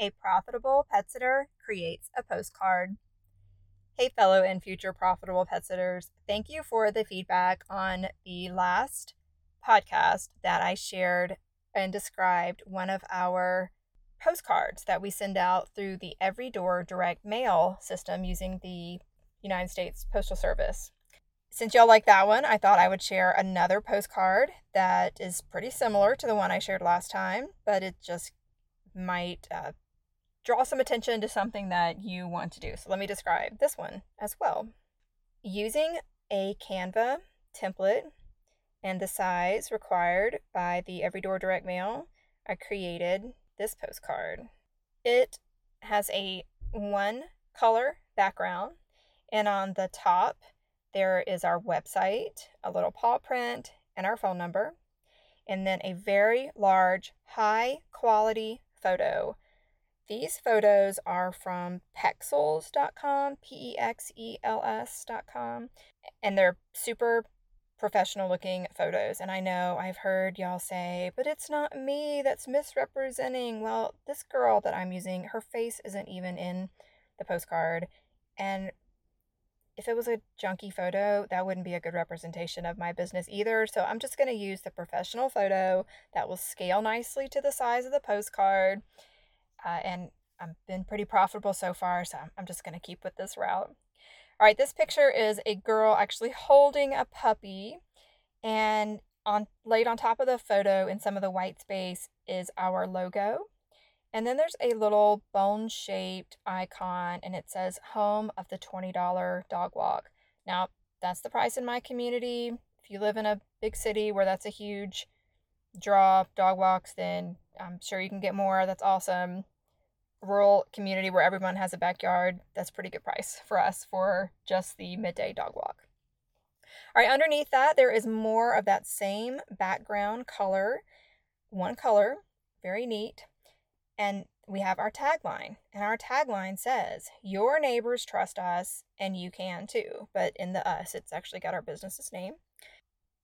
A profitable pet sitter creates a postcard. Hey, fellow and future profitable pet sitters, thank you for the feedback on the last podcast that I shared and described one of our postcards that we send out through the Every Door direct mail system using the United States Postal Service. Since y'all like that one, I thought I would share another postcard that is pretty similar to the one I shared last time, but it just might uh, draw some attention to something that you want to do. So let me describe this one as well. Using a Canva template and the size required by the Every Door Direct Mail, I created this postcard. It has a one color background, and on the top, there is our website, a little paw print, and our phone number, and then a very large, high quality photo these photos are from pexels.com, P E X E L S.com, and they're super professional looking photos. And I know I've heard y'all say, but it's not me that's misrepresenting. Well, this girl that I'm using, her face isn't even in the postcard. And if it was a junky photo, that wouldn't be a good representation of my business either. So I'm just going to use the professional photo that will scale nicely to the size of the postcard uh, and I've been pretty profitable so far, so I'm just going to keep with this route. All right, this picture is a girl actually holding a puppy, and on laid on top of the photo in some of the white space is our logo. And then there's a little bone shaped icon, and it says Home of the $20 Dog Walk. Now, that's the price in my community. If you live in a big city where that's a huge draw, dog walks, then I'm sure you can get more. That's awesome rural community where everyone has a backyard, that's pretty good price for us for just the midday dog walk. All right, underneath that, there is more of that same background color, one color, very neat. And we have our tagline, and our tagline says, Your neighbors trust us, and you can too. But in the us, it's actually got our business's name.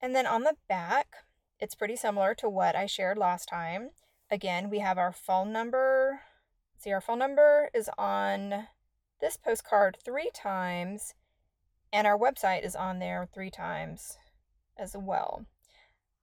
And then on the back, it's pretty similar to what I shared last time. Again, we have our phone number, See, our phone number is on this postcard three times, and our website is on there three times as well.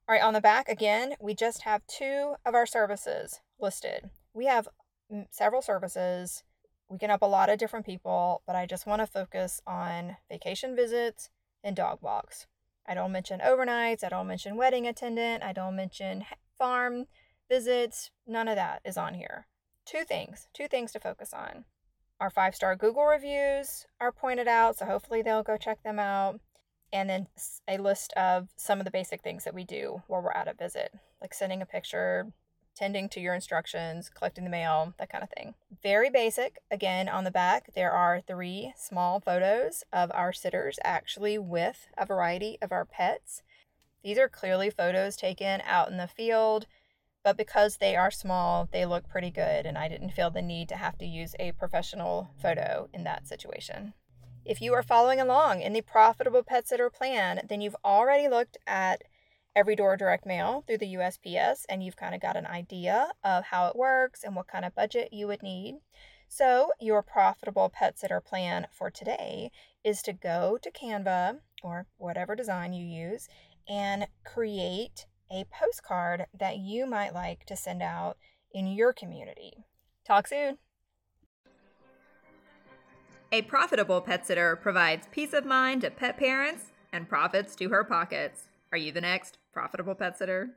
All right, on the back, again, we just have two of our services listed. We have mm, several services. We can help a lot of different people, but I just want to focus on vacation visits and dog walks. I don't mention overnights. I don't mention wedding attendant. I don't mention farm visits. None of that is on here two things, two things to focus on. Our five star Google reviews are pointed out, so hopefully they'll go check them out. And then a list of some of the basic things that we do while we're at a visit, like sending a picture, tending to your instructions, collecting the mail, that kind of thing. Very basic. Again, on the back, there are three small photos of our sitters actually with a variety of our pets. These are clearly photos taken out in the field but because they are small, they look pretty good, and I didn't feel the need to have to use a professional photo in that situation. If you are following along in the profitable pet sitter plan, then you've already looked at every door direct mail through the USPS and you've kind of got an idea of how it works and what kind of budget you would need. So, your profitable pet sitter plan for today is to go to Canva or whatever design you use and create a postcard that you might like to send out in your community. Talk soon. A profitable pet sitter provides peace of mind to pet parents and profits to her pockets. Are you the next profitable pet sitter?